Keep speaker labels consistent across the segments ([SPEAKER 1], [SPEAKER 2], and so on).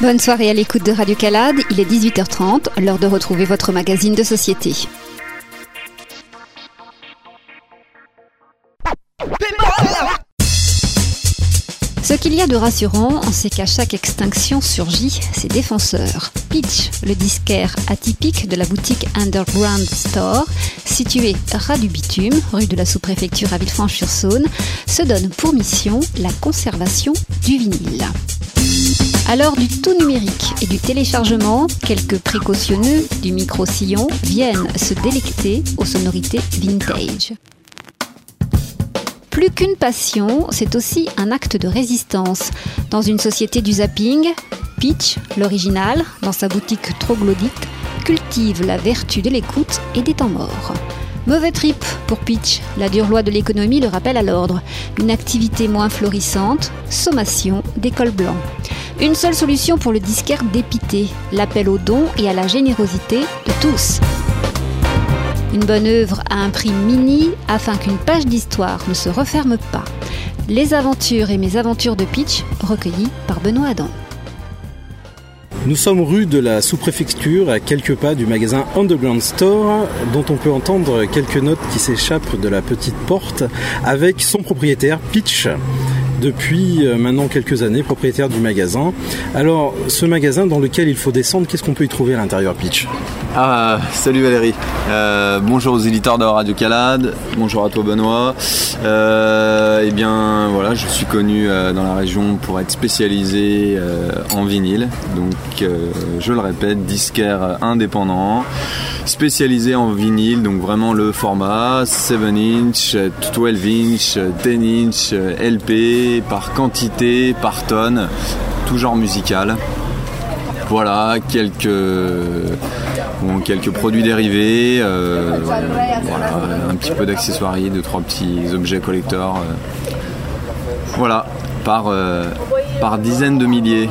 [SPEAKER 1] Bonne soirée à l'écoute de Radio Calade, il est 18h30, l'heure de retrouver votre magazine de société. Ce qu'il y a de rassurant, c'est qu'à chaque extinction surgit ses défenseurs. Pitch, le disquaire atypique de la boutique Underground Store, située ras du bitume, rue de la sous-préfecture à Villefranche-sur-Saône, se donne pour mission la conservation du vinyle. Alors du tout numérique et du téléchargement, quelques précautionneux du micro-sillon viennent se délecter aux sonorités vintage. Plus qu'une passion, c'est aussi un acte de résistance. Dans une société du zapping, Pitch, l'original, dans sa boutique troglodyte, cultive la vertu de l'écoute et des temps morts. Mauvais trip pour Pitch, la dure loi de l'économie le rappelle à l'ordre. Une activité moins florissante, sommation d'école blanc. Une seule solution pour le disquaire dépité, l'appel aux dons et à la générosité de tous. Une bonne œuvre à un prix mini afin qu'une page d'histoire ne se referme pas. Les aventures et mes aventures de Pitch recueillies par Benoît Adam.
[SPEAKER 2] Nous sommes rue de la sous-préfecture, à quelques pas du magasin Underground Store, dont on peut entendre quelques notes qui s'échappent de la petite porte, avec son propriétaire Pitch depuis euh, maintenant quelques années, propriétaire du magasin. Alors, ce magasin dans lequel il faut descendre, qu'est-ce qu'on peut y trouver à l'intérieur, Pitch?
[SPEAKER 3] Ah, salut Valérie. Euh, bonjour aux éditeurs de Radio Calade. Bonjour à toi, Benoît. Euh, eh bien, voilà, je suis connu dans la région pour être spécialisé en vinyle. Donc, je le répète, disquaire indépendant spécialisé en vinyle, donc vraiment le format 7 inch, 12 inch, 10 inch, LP, par quantité, par tonne, tout genre musical. Voilà, quelques, quelques produits dérivés, euh, un petit peu d'accessoires, deux, trois petits objets collecteurs. Voilà, par, euh, par dizaines de milliers.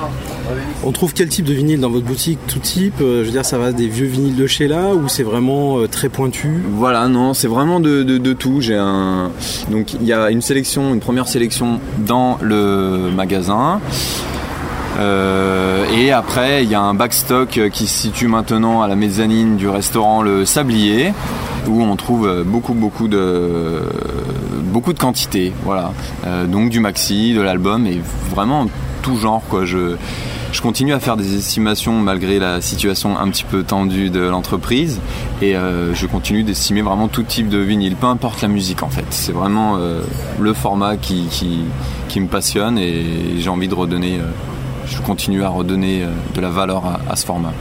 [SPEAKER 2] On trouve quel type de vinyle dans votre boutique Tout type euh, Je veux dire, ça va des vieux vinyles de chez là ou c'est vraiment euh, très pointu?
[SPEAKER 3] Voilà, non, c'est vraiment de, tout. Il y a une sélection, une première sélection dans le magasin. Euh, et après, il y a un backstock qui se situe maintenant à la mezzanine du restaurant Le Sablier, où on trouve beaucoup, beaucoup de, beaucoup de quantité. Voilà. donc du maxi, de l'album, et vraiment tout genre. Quoi. Je, je continue à faire des estimations malgré la situation un petit peu tendue de l'entreprise et euh, je continue d'estimer vraiment tout type de vinyle, peu importe la musique en fait. C'est vraiment euh, le format qui, me passionne et j'ai envie de redonner, euh, je continue à redonner de la valeur à ce format.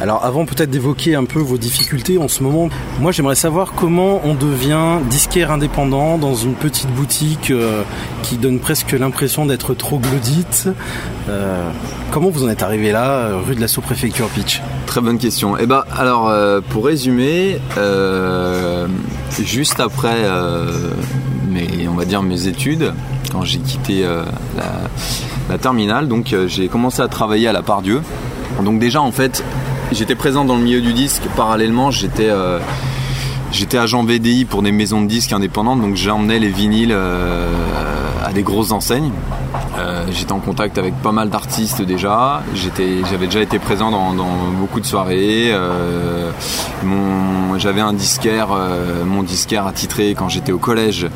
[SPEAKER 2] Alors avant peut-être d'évoquer un peu vos difficultés en ce moment, moi j'aimerais savoir comment on devient disquaire indépendant dans une petite boutique euh, qui donne presque l'impression d'être troglodyte. Euh, comment vous en êtes arrivé là, euh, rue de la sous-préfecture Pitch?
[SPEAKER 3] Très bonne question. Eh ben alors pour résumer, juste après mes, on va dire mes études, quand j'ai quitté la, la, terminale, donc j'ai commencé à travailler à la part Dieu. Donc déjà en fait j'étais présent dans le milieu du disque. Parallèlement, j'étais euh, agent VDI pour des maisons de disques indépendantes, donc j'emmenais les vinyles euh, à des grosses enseignes. Euh, j'étais en contact avec pas mal d'artistes déjà. j'avais déjà été présent dans, beaucoup de soirées. j'avais un disquaire, mon disquaire attitré quand j'étais au collège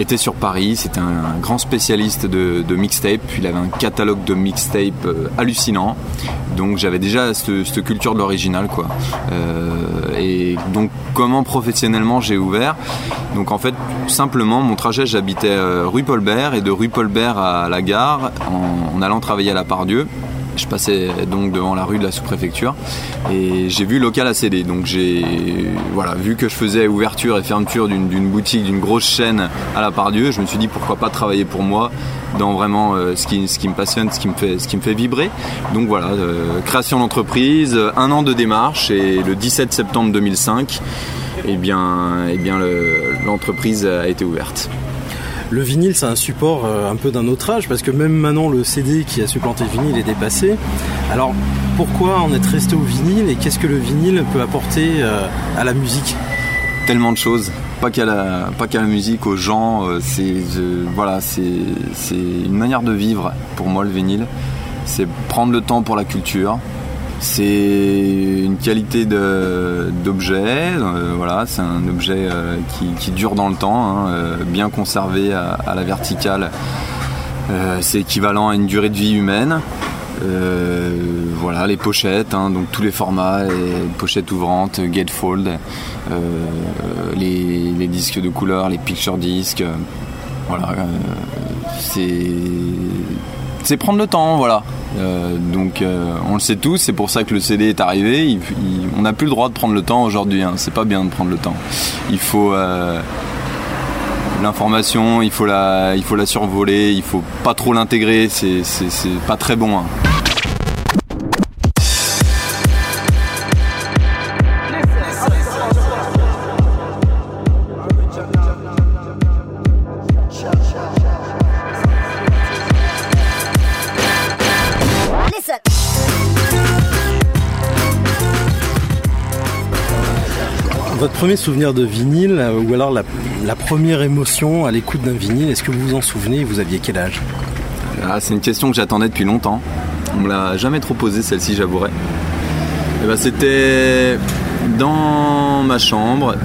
[SPEAKER 3] était sur Paris. C'était un, grand spécialiste de, de, mixtape. Il avait un catalogue de mixtape euh, hallucinant. Donc j'avais déjà cette, culture de l'original, quoi. Euh, et donc comment professionnellement j'ai ouvert? Donc en fait, simplement, mon trajet, j'habitais euh, rue Paulbert et de rue Paulbert à la gare en, allant travailler à la Pardieu je passais donc devant la rue de la sous-préfecture et j'ai vu local à CD. Donc j'ai vu que je faisais ouverture et fermeture d'une boutique, d'une grosse chaîne à la part Dieu, je me suis dit pourquoi pas travailler pour moi dans vraiment euh, ce, qui, me passionne, ce qui me fait, ce qui me fait vibrer. Donc voilà, euh, création d'entreprise, un an de démarche et le 17 septembre 2005, eh bien, eh bien l'entreprise a été ouverte
[SPEAKER 2] le vinyle c'est un support euh, un peu d'un autre âge parce que même maintenant le CD qui a supplanté le vinyle est dépassé. Alors pourquoi en être resté au vinyle et qu'est-ce que le vinyle peut apporter euh, à la musique?
[SPEAKER 3] Tellement de choses pas qu'à la, musique, aux gens. Euh, c'est, voilà, c'est une manière de vivre pour moi le vinyle. c'est prendre le temps pour la culture. C'est une qualité d'objet, voilà, c'est un objet qui, dure dans le temps, hein, bien conservé à, la verticale. c'est équivalent à une durée de vie humaine. voilà, les pochettes, hein, donc tous les formats, pochettes ouvrantes, gatefold, les, les, disques de couleur, les picture discs. voilà, c'est c'est prendre le temps, voilà. Euh, donc euh, on le sait tous, c'est pour ça que le CD est arrivé. on n'a plus le droit de prendre le temps aujourd'hui. Hein. C'est pas bien de prendre le temps. Il faut euh, l'information, il faut la, survoler, il faut pas trop l'intégrer. C'est, pas très bon. Hein.
[SPEAKER 2] Premier souvenir de vinyle euh, ou alors la, première émotion à l'écoute d'un vinyle, est-ce que vous vous en souvenez Vous aviez quel âge?
[SPEAKER 3] Ah, C'est une question que j'attendais depuis longtemps. On me l'a jamais trop posée celle-ci, j'avouerai. Eh ben, c'était dans ma chambre.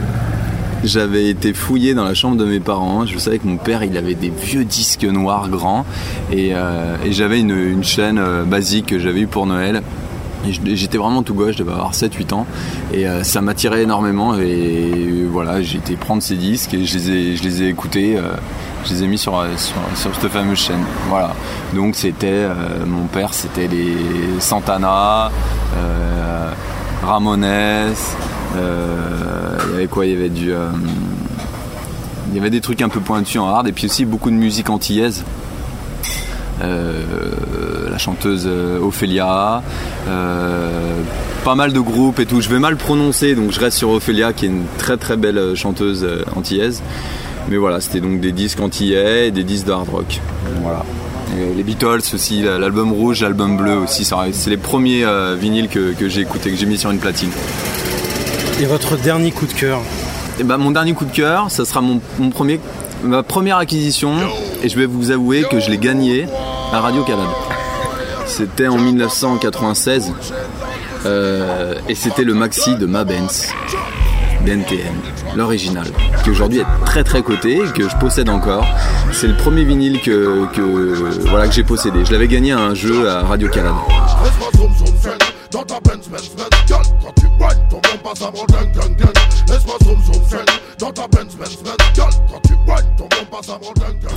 [SPEAKER 3] J'avais été fouillé dans la chambre de mes parents. Je savais que mon père, il avait des vieux disques noirs grands. Et, euh, j'avais une, chaîne euh, basique que j'avais eue pour Noël J'étais vraiment tout gauche, je devais avoir 7-8 ans et euh, ça m'attirait énormément et voilà, j'ai été prendre ces disques et je les ai, je les ai écoutés, je les ai mis sur, sur, cette fameuse chaîne. Voilà, donc c'était, mon père c'était les Santana, Ramones, il y avait quoi? Il y avait du... il y avait des trucs un peu pointus en hard et puis aussi beaucoup de musique antillaise. Euh, la chanteuse euh, Ophélia, euh, pas mal de groupes et tout. Je vais mal prononcer, donc je reste sur Ophélia, qui est une très très belle chanteuse antillaise. Mais voilà, c'était donc des disques antillais et des disques de hard rock. Voilà. les Beatles aussi, l'album rouge, l'album bleu aussi, c'est les premiers vinyles que, j'ai écoutés, que j'ai mis sur une platine.
[SPEAKER 2] Et votre dernier coup de cœur
[SPEAKER 3] eh ben, Mon dernier coup de cœur, ça sera mon, premier ma première acquisition, et je vais vous avouer que je l'ai gagné à Radio Canada. C'était en 1996, euh, et c'était le maxi de Ma Benz, BNTM, l'original, qui aujourd'hui est très très coté, et que je possède encore. C'est le premier vinyle que, voilà, que j'ai possédé. Je l'avais gagné à un jeu à Radio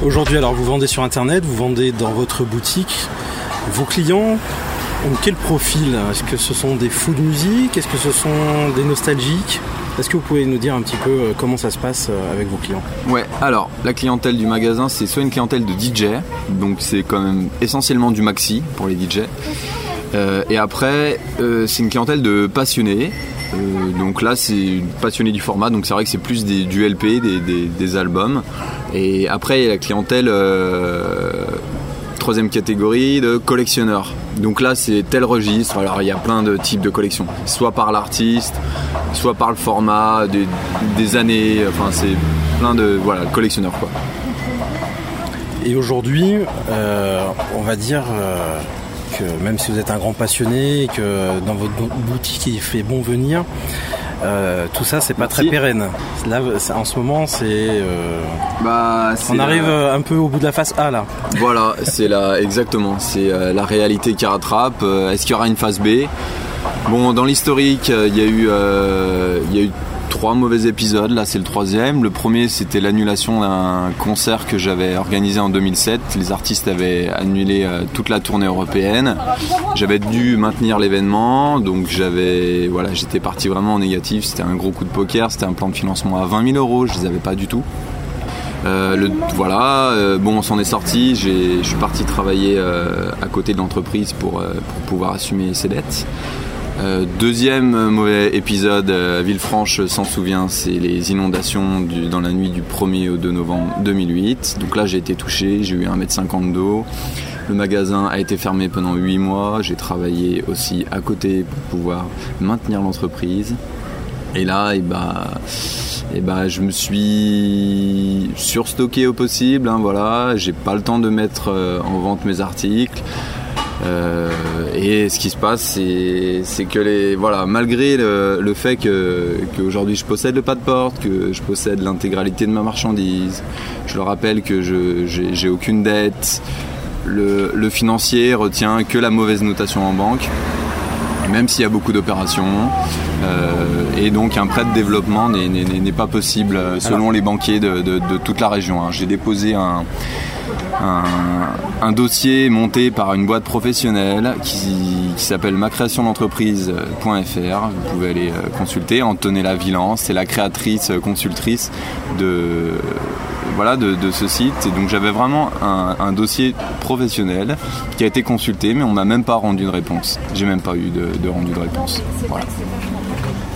[SPEAKER 2] Aujourd'hui, alors vous vendez sur internet, vous vendez dans votre boutique. Vos clients ont quel profil? Est-ce que ce sont des fous de musique? Est-ce que ce sont des nostalgiques? Est-ce que vous pouvez nous dire un petit peu euh, comment ça se passe euh, avec vos clients?
[SPEAKER 3] Ouais, alors la clientèle du magasin, c'est soit une clientèle de DJ, donc c'est quand même essentiellement du maxi pour les DJ. Euh, et après, c'est une clientèle de passionnés, euh, donc là, c'est passionné du format, donc c'est vrai que c'est plus du LP, des, albums. Et après, il y a la clientèle euh, troisième catégorie de collectionneurs. Donc là, c'est tel registre. Alors, il y a plein de types de collections, soit par l'artiste, soit par le format, des, années. Enfin, c'est plein de voilà collectionneurs quoi.
[SPEAKER 2] Et aujourd'hui, euh, on va dire même si vous êtes un grand passionné que dans votre boutique il fait bon venir, euh, tout ça c'est pas très pérenne. Là, en ce moment, c'est. Euh, bah, on arrive un peu au bout de la phase A là.
[SPEAKER 3] Voilà, c'est là exactement. C'est euh, la réalité qui rattrape. Est-ce qu'il y aura une phase B? Bon, dans l'historique, il y a eu, il y a eu trois mauvais épisodes. Là, c'est le troisième. Le premier, c'était l'annulation d'un concert que j'avais organisé en 2007. Les artistes avaient annulé euh, toute la tournée européenne. J'avais dû maintenir l'événement, donc j'avais, voilà, j'étais parti vraiment en négatif. C'était un gros coup de poker. C'était un plan de financement à 20 000 euros. Je les avais pas du tout. Euh, le, voilà, euh, bon, on s'en est sorti. Je suis parti travailler à côté de l'entreprise pour, pour pouvoir assumer ses dettes. Euh, deuxième mauvais épisode, euh, Villefranche s'en souvient, c'est les inondations dans la nuit du 1er au 2 novembre 2008. Donc là j'ai été touché, j'ai eu 1m50 d'eau. Le magasin a été fermé pendant 8 mois, j'ai travaillé aussi à côté pour pouvoir maintenir l'entreprise. Et là, et eh bah, et eh bah, je me suis surstocké au possible, hein, voilà. J'ai pas le temps de mettre euh, en vente mes articles. Et ce qui se passe, c'est que les, voilà, malgré le, fait qu'aujourd'hui je possède le pas de porte, que je possède l'intégralité de ma marchandise, je le rappelle que je j'ai aucune dette, le, financier retient que la mauvaise notation en banque, même s'il y a beaucoup d'opérations. Euh, et donc un prêt de développement n'est pas possible euh, selon les banquiers de, toute la région. Hein. J'ai déposé un, un, dossier monté par une boîte professionnelle qui, s'appelle macréationdentreprise.fr. Vous pouvez aller euh, consulter. Antonella Villan, c'est la créatrice consultrice de voilà, de, ce site. Et donc j'avais vraiment un, dossier professionnel qui a été consulté, mais on m'a même pas rendu de réponse. J'ai même pas eu de, rendu de réponse.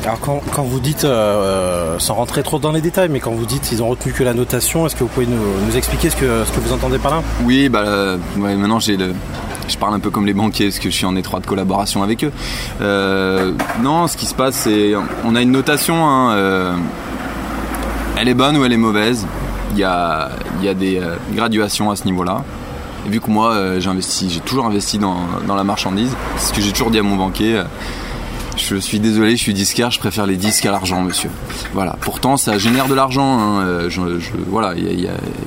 [SPEAKER 2] Alors quand, vous dites, euh, euh, sans rentrer trop dans les détails, mais quand vous dites qu'ils ont retenu que la notation, est-ce que vous pouvez nous, expliquer ce que, ce que vous entendez par là?
[SPEAKER 3] Oui, bah, euh, maintenant j'ai le, je parle un peu comme les banquiers parce que je suis en étroite collaboration avec eux. non, ce qui se passe, c'est on a une notation. Hein, elle est bonne ou elle est mauvaise il y a, des euh, graduations à ce niveau-là. Vu que moi, euh, j'ai toujours investi dans, la marchandise, c'est ce que j'ai toujours dit à mon banquier. Euh, je suis désolé, je suis disquaire, je préfère les disques à l'argent, monsieur. Voilà. Pourtant, ça génère de l'argent. Hein, voilà, il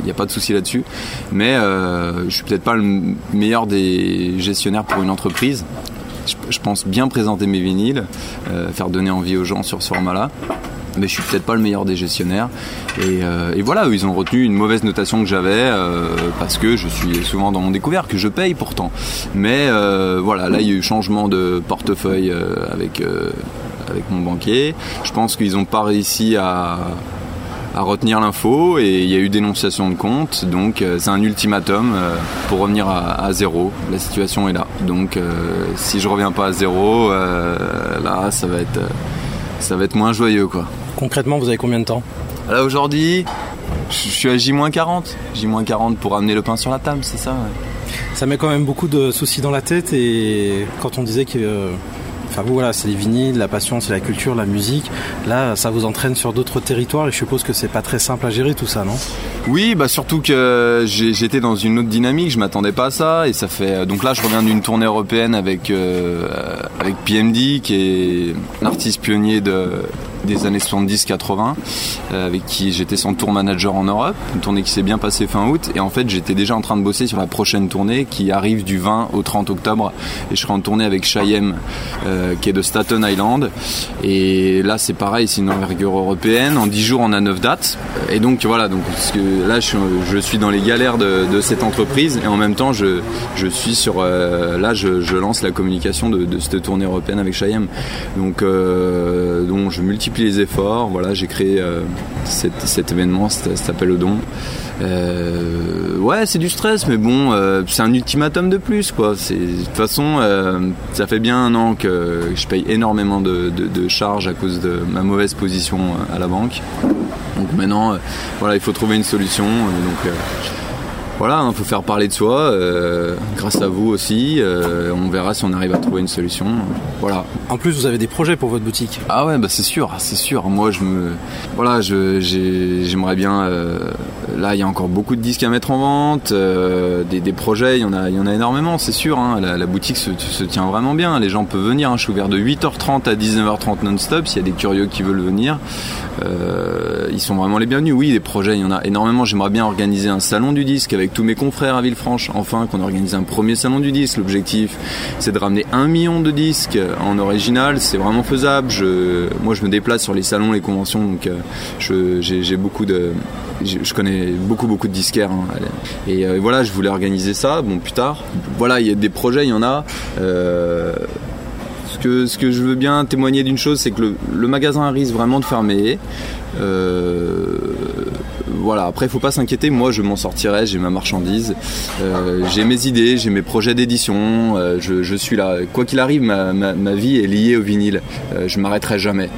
[SPEAKER 3] n'y a, pas de souci là-dessus. Mais je je suis peut-être pas le meilleur des gestionnaires pour une entreprise. Je, pense bien présenter mes vinyles, faire donner envie aux gens sur ce format-là mais je suis peut-être pas le meilleur des gestionnaires. Et, euh, voilà, ils ont retenu une mauvaise notation que j'avais euh, parce que je suis souvent dans mon découvert, que je paye pourtant. Mais euh, voilà, là il y a eu changement de portefeuille avec, avec mon banquier. Je pense qu'ils n'ont pas réussi à, retenir l'info et il y a eu dénonciation de compte. Donc c'est un ultimatum pour revenir à, zéro. La situation est là. Donc si je reviens pas à zéro, là ça va être ça va être moins joyeux quoi.
[SPEAKER 2] Concrètement, vous avez combien de temps
[SPEAKER 3] Là aujourd'hui, je suis à J-40. J-40 pour amener le pain sur la table, c'est ça
[SPEAKER 2] Ça met quand même beaucoup de soucis dans la tête et quand on disait que Enfin vous voilà, c'est les vinyles, la passion, c'est la culture, la musique. Là, ça vous entraîne sur d'autres territoires et je suppose que c'est pas très simple à gérer tout ça, non?
[SPEAKER 3] Oui, bah surtout que j'étais dans une autre dynamique, je m'attendais pas à ça et ça fait donc là je reviens d'une tournée européenne avec euh, avec PMD qui est un artiste pionnier de des années 70-80, euh, avec qui j'étais son tour manager en Europe, une tournée qui s'est bien passée fin août, et en fait j'étais déjà en train de bosser sur la prochaine tournée qui arrive du 20 au 30 octobre, et je serai en tournée avec Cheyenne, euh, qui est de Staten Island, et là c'est pareil, c'est une envergure européenne, en 10 jours on a 9 dates, et donc voilà, donc là je, suis dans les galères de, cette entreprise, et en même temps je, je suis sur, euh, là je, lance la communication de, cette tournée européenne avec Cheyenne, donc, donc je multiplie les efforts. Voilà, j'ai créé euh, cet, événement, cet, appel au don. Euh, ouais, c'est du stress, mais bon, euh, c'est un ultimatum de plus, quoi. De toute façon, ça fait bien un an que je paye énormément de, charges à cause de ma mauvaise position à la banque. Donc maintenant, voilà, il faut trouver une solution. donc voilà, il faut faire parler de soi, grâce à vous aussi. on verra si on arrive à trouver une solution. Voilà.
[SPEAKER 2] En plus, vous avez des projets pour votre boutique.
[SPEAKER 3] Ah ouais, bah c'est sûr, c'est sûr. Moi, je me, voilà, j'aimerais bien. Euh, là, il y a encore beaucoup de disques à mettre en vente, euh, des, projets, il y en a, il y en a énormément, c'est sûr. Hein. La, boutique se, tient vraiment bien. Les gens peuvent venir. Hein. Je suis ouvert de 8h30 à 19h30 non-stop. S'il y a des curieux qui veulent venir, euh, ils sont vraiment les bienvenus. Oui, des projets, il y en a énormément. J'aimerais bien organiser un salon du disque avec tous mes confrères à Villefranche. Enfin, qu'on organise un premier salon du disque. L'objectif, c'est de ramener un million de disques en origine c'est vraiment faisable. Je, moi, je me déplace sur les salons, les conventions, donc euh, j'ai beaucoup de, je connais beaucoup beaucoup de disquaires hein, et euh, voilà, je voulais organiser ça. Bon, plus tard, voilà, il y a des projets, il y en a. Euh, ce que, ce que je veux bien témoigner d'une chose, c'est que le, le, magasin risque vraiment de fermer. Euh, voilà, après il faut pas s'inquiéter, moi je m'en sortirai, j'ai ma marchandise, euh, j'ai mes idées, j'ai mes projets d'édition, euh, je, suis là. Quoi qu'il arrive, ma, vie est liée au vinyle, euh, je m'arrêterai jamais.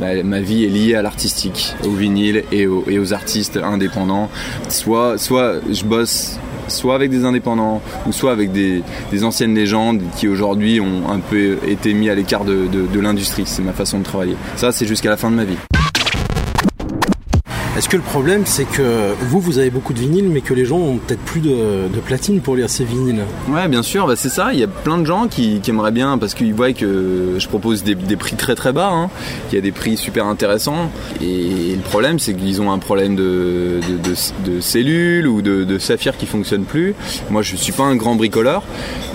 [SPEAKER 3] Ma, vie est liée à l'artistique, au vinyle et, aux artistes indépendants. Soit, soit je bosse soit avec des indépendants ou soit avec des, anciennes légendes qui aujourd'hui ont un peu été mis à l'écart de l'industrie. C'est ma façon de travailler. Ça, c'est jusqu'à la fin de ma vie.
[SPEAKER 2] Est-ce que le problème, c'est que vous, vous avez beaucoup de vinyles, mais que les gens ont peut-être plus de, platine pour lire ces vinyles?
[SPEAKER 3] Ouais, bien sûr, bah, c'est ça. Il y a plein de gens qui, aimeraient bien, parce qu'ils voient que je propose des, prix très très bas, hein. il y a des prix super intéressants. Et, le problème, c'est qu'ils ont un problème de, cellules ou de, saphir qui fonctionne plus. Moi, je suis pas un grand bricoleur,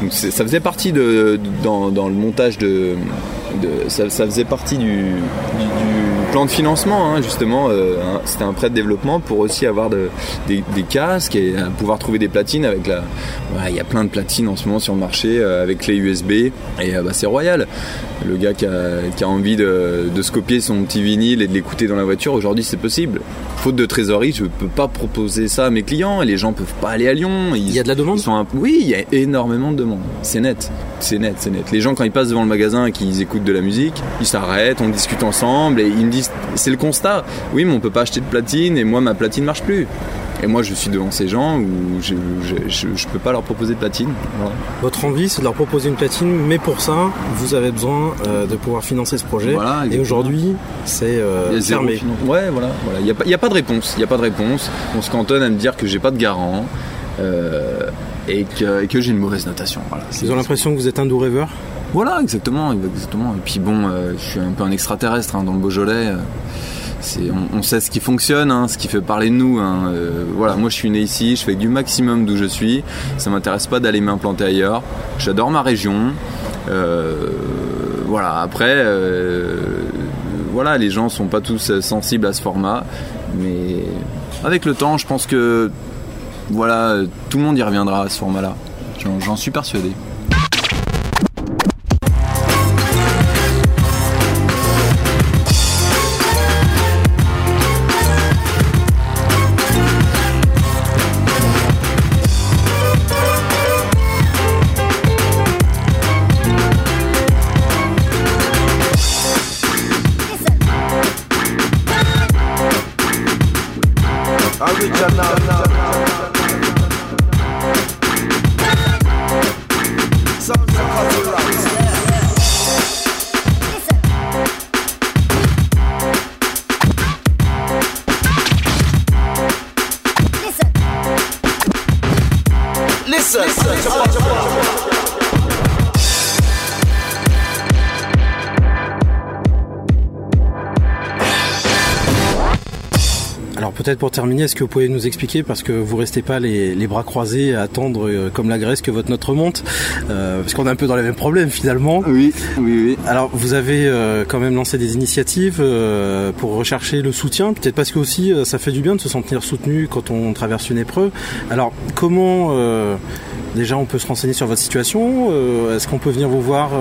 [SPEAKER 3] donc ça faisait partie de, dans, le montage de, ça, faisait partie du plan de financement, hein, justement, euh, c'était un prêt de développement pour aussi avoir des, casques et euh, pouvoir trouver des platines avec la. Il y a plein de platines en ce moment sur le marché euh, avec clé USB et bah, c'est royal. Le gars qui a, envie de, se copier son petit vinyle et de l'écouter dans la voiture, aujourd'hui c'est possible. Faute de trésorerie, je ne peux pas proposer ça à mes clients et les gens peuvent pas aller à Lyon.
[SPEAKER 2] il y a de la demande
[SPEAKER 3] Oui, il y a énormément de demande. C'est net, c'est net, c'est net. Les gens quand ils passent devant le magasin et qu'ils écoutent de la musique, ils s'arrêtent, on discute ensemble et ils me disent c'est le constat. Oui, mais on peut pas acheter de platine et moi ma platine marche plus. Et moi, je suis devant ces gens où je ne peux pas leur proposer de platine.
[SPEAKER 2] Votre envie, c'est de leur proposer une platine, mais pour ça, vous avez besoin euh, de pouvoir financer ce projet. et aujourd'hui, c'est euh, fermé.
[SPEAKER 3] Ouais, voilà. Il n'y a, a, pas de réponse. Il n'y a pas de réponse. On se cantonne à me dire que j'ai pas de garant. Euh, et que, que j'ai une mauvaise notation. Voilà,
[SPEAKER 2] Ils ont l'impression que vous êtes un doux rêveur
[SPEAKER 3] Voilà, exactement, exactement. Et puis bon, je suis un peu un extraterrestre hein, dans le Beaujolais on, sait ce qui fonctionne, hein, ce qui fait parler de nous. Hein. Euh, voilà, moi je suis né ici, je fais du maximum d'où je suis. Ça m'intéresse pas d'aller m'implanter ailleurs. J'adore ma région. Euh, voilà, après, euh, voilà, les gens sont pas tous sensibles à ce format, mais avec le temps, je pense que voilà, tout le monde y reviendra à ce format-là. J'en suis persuadé.
[SPEAKER 2] Peut-être pour terminer, est-ce que vous pouvez nous expliquer, parce que vous restez pas les, bras croisés à attendre euh, comme la Grèce que votre note remonte, euh, parce qu'on est un peu dans les mêmes problèmes finalement.
[SPEAKER 3] Oui, oui, oui.
[SPEAKER 2] Alors vous avez euh, quand même lancé des initiatives pour rechercher le soutien, peut-être parce que aussi ça fait du bien de se sentir soutenu quand on traverse une épreuve. Alors comment Déjà, on peut se renseigner sur votre situation. Est-ce qu'on peut venir vous voir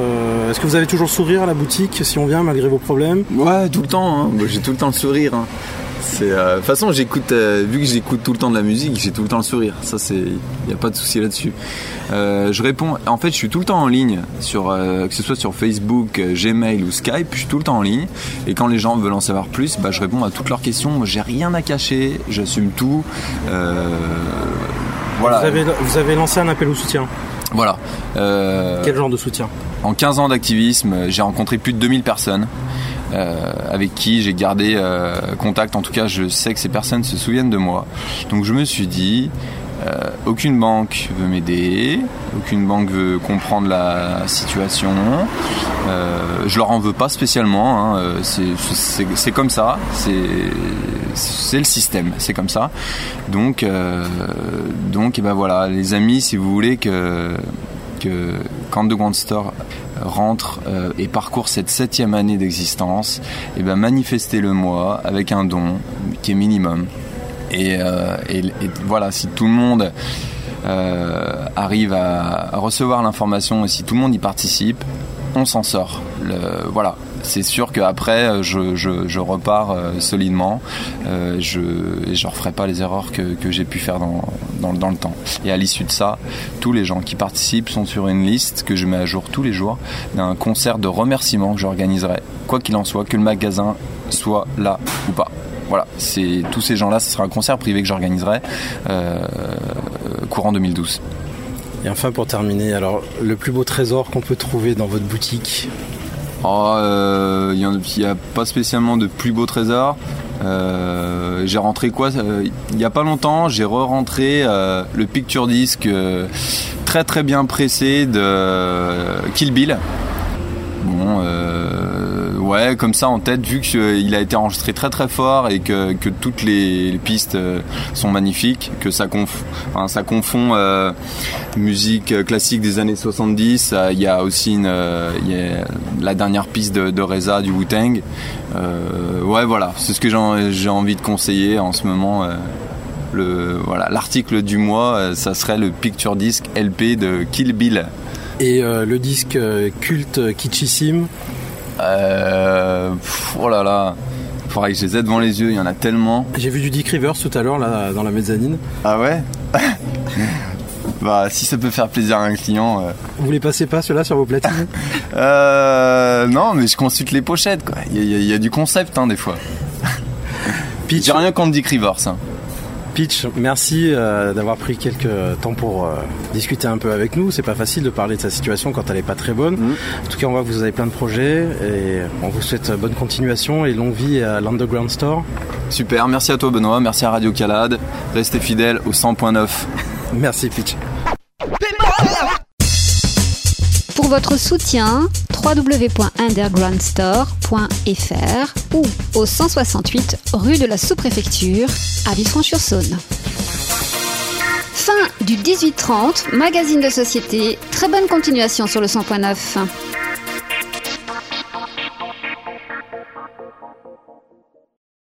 [SPEAKER 2] Est-ce que vous avez toujours le sourire à la boutique si on vient malgré vos problèmes?
[SPEAKER 3] Ouais, tout le temps. Hein. J'ai tout le temps le sourire. Hein. Euh, de toute façon, j'écoute, euh, vu que j'écoute tout le temps de la musique, j'ai tout le temps le sourire. Ça, c'est, il n'y a pas de souci là-dessus. Euh, je réponds. En fait, je suis tout le temps en ligne, sur, que ce soit sur Facebook, Gmail ou Skype. Je suis tout le temps en ligne. Et quand les gens veulent en savoir plus, bah, je réponds à toutes leurs questions. Moi, j'ai rien à cacher. J'assume tout.
[SPEAKER 2] voilà. Vous avez, vous avez lancé un appel au soutien.
[SPEAKER 3] Voilà.
[SPEAKER 2] Quel genre de soutien?
[SPEAKER 3] En 15 ans d'activisme, j'ai rencontré plus de 2000 personnes. Euh, avec qui j'ai gardé euh, contact. En tout cas, je sais que ces personnes se souviennent de moi. Donc je me suis dit, euh, aucune banque veut m'aider, aucune banque veut comprendre la situation. Je leur en veux pas spécialement, hein. c'est comme ça, c'est le système, c'est comme ça. Donc, donc et ben voilà, les amis, si vous voulez que quand de Grand Store rentre euh, et parcourt cette septième année d'existence, ben manifestez-le moi avec un don qui est minimum. Et, euh, voilà, si tout le monde euh, arrive à, recevoir l'information et si tout le monde y participe, on s'en sort. voilà, c'est sûr qu'après, je, je, repars euh, solidement. Euh, je ne referai pas les erreurs que, j'ai pu faire dans, dans, le temps. Et à l'issue de ça, tous les gens qui participent sont sur une liste que je mets à jour tous les jours d'un concert de remerciements que j'organiserai, quoi qu'il en soit, que le magasin soit là ou pas. Voilà, c'est tous ces gens-là, ce sera un concert privé que j'organiserai euh, courant 2012.
[SPEAKER 2] Et enfin, pour terminer, alors le plus beau trésor qu'on peut trouver dans votre boutique
[SPEAKER 3] Il n'y a, pas spécialement de plus beau trésor. j'ai rentré quoi Il n'y a pas longtemps, j'ai re-rentré le picture disc très très bien pressé de Kill Bill. Bon, ouais, comme ça en tête, vu qu'il a été enregistré très très fort et que, toutes les, pistes euh, sont magnifiques, que ça, ça confond euh, musique classique des années 70. Il y a aussi la dernière piste de, Reza du Wu-Tang. Euh, ouais, voilà, c'est ce que j'ai envie de conseiller en ce moment. le voilà l'article du mois, ça serait le picture disc LP de Kill Bill.
[SPEAKER 2] Et le disque culte kitschissime
[SPEAKER 3] euh, oh là là. Faudrait que je les ai devant les yeux, il y en a tellement.
[SPEAKER 2] J'ai vu du Dick Rivers tout à l'heure là dans la mezzanine.
[SPEAKER 3] Ah ouais Bah si ça peut faire plaisir à un client. Euh.
[SPEAKER 2] Vous les passez pas ceux-là sur vos platines
[SPEAKER 3] euh, Non mais je consulte les pochettes quoi. Il y, a du concept hein, des fois. J'ai rien contre Dick Rivers. Hein.
[SPEAKER 2] Pitch, merci euh, d'avoir pris quelques temps pour euh, discuter un peu avec nous. C'est pas facile de parler de sa situation quand elle est pas très bonne. Mm. En tout cas, on voit que vous avez plein de projets et on vous souhaite bonne continuation et longue vie à l'Underground Store.
[SPEAKER 3] Super, merci à toi Benoît, merci à Radio Calade. Restez fidèles au 100.9.
[SPEAKER 2] merci Pitch.
[SPEAKER 1] Votre soutien, www.undergroundstore.fr ou au 168 rue de la Sous-Préfecture à Villefranche-sur-Saône. Fin du 1830, magazine de société. Très bonne continuation sur le 100.9.